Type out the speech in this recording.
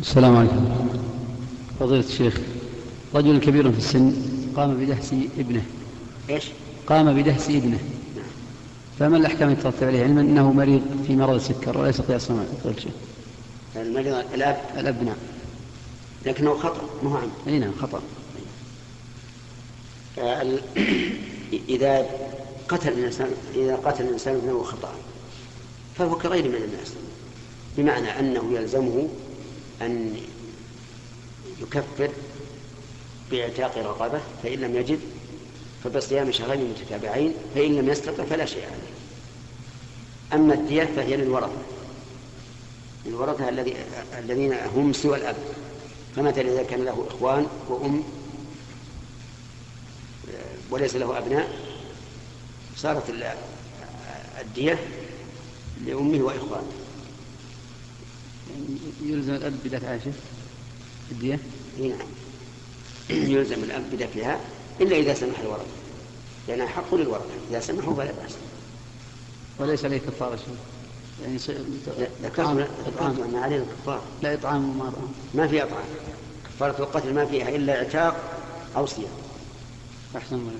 السلام عليكم. فضيلة الشيخ رجل كبير في السن قام بدهس ابنه. إيش؟ قام بدهس ابنه. فما الأحكام التي ترتب عليه؟ علما أنه مريض في مرض السكر وليس قياس فضيلة الشيخ. المريض الآب؟ الأب نعم. لكنه خطأ ما هو عمد أي نعم خطأ. ال- إذا قتل الإنسان إذا قتل الإنسان ابنه خطأ. فهو كغير من الناس. بمعنى أنه يلزمه أن يكفر باعتاق رقبة فإن لم يجد فبصيام شهرين متتابعين فإن لم يستطع فلا شيء عليه. أما الدية فهي للورثة. الورثه الذي الذين هم سوى الأب. فمثلا إذا كان له إخوان وأم وليس له أبناء صارت ال- الدية لأمه وإخوانه. يلزم الأب بدفع عائشة الدية؟ نعم. يلزم الأب بدفعها إلا إذا سمح الورثة لأنها حق للورثة إذا سمحوا فلا بأس. وليس عليه كفارة شيء؟ يعني ذكرنا إطعام. أن عليه الكفار لا إطعام وما إطعام. ما في أطعام. كفارة القتل ما فيها إلا عتاق أو صيام. أحسن الله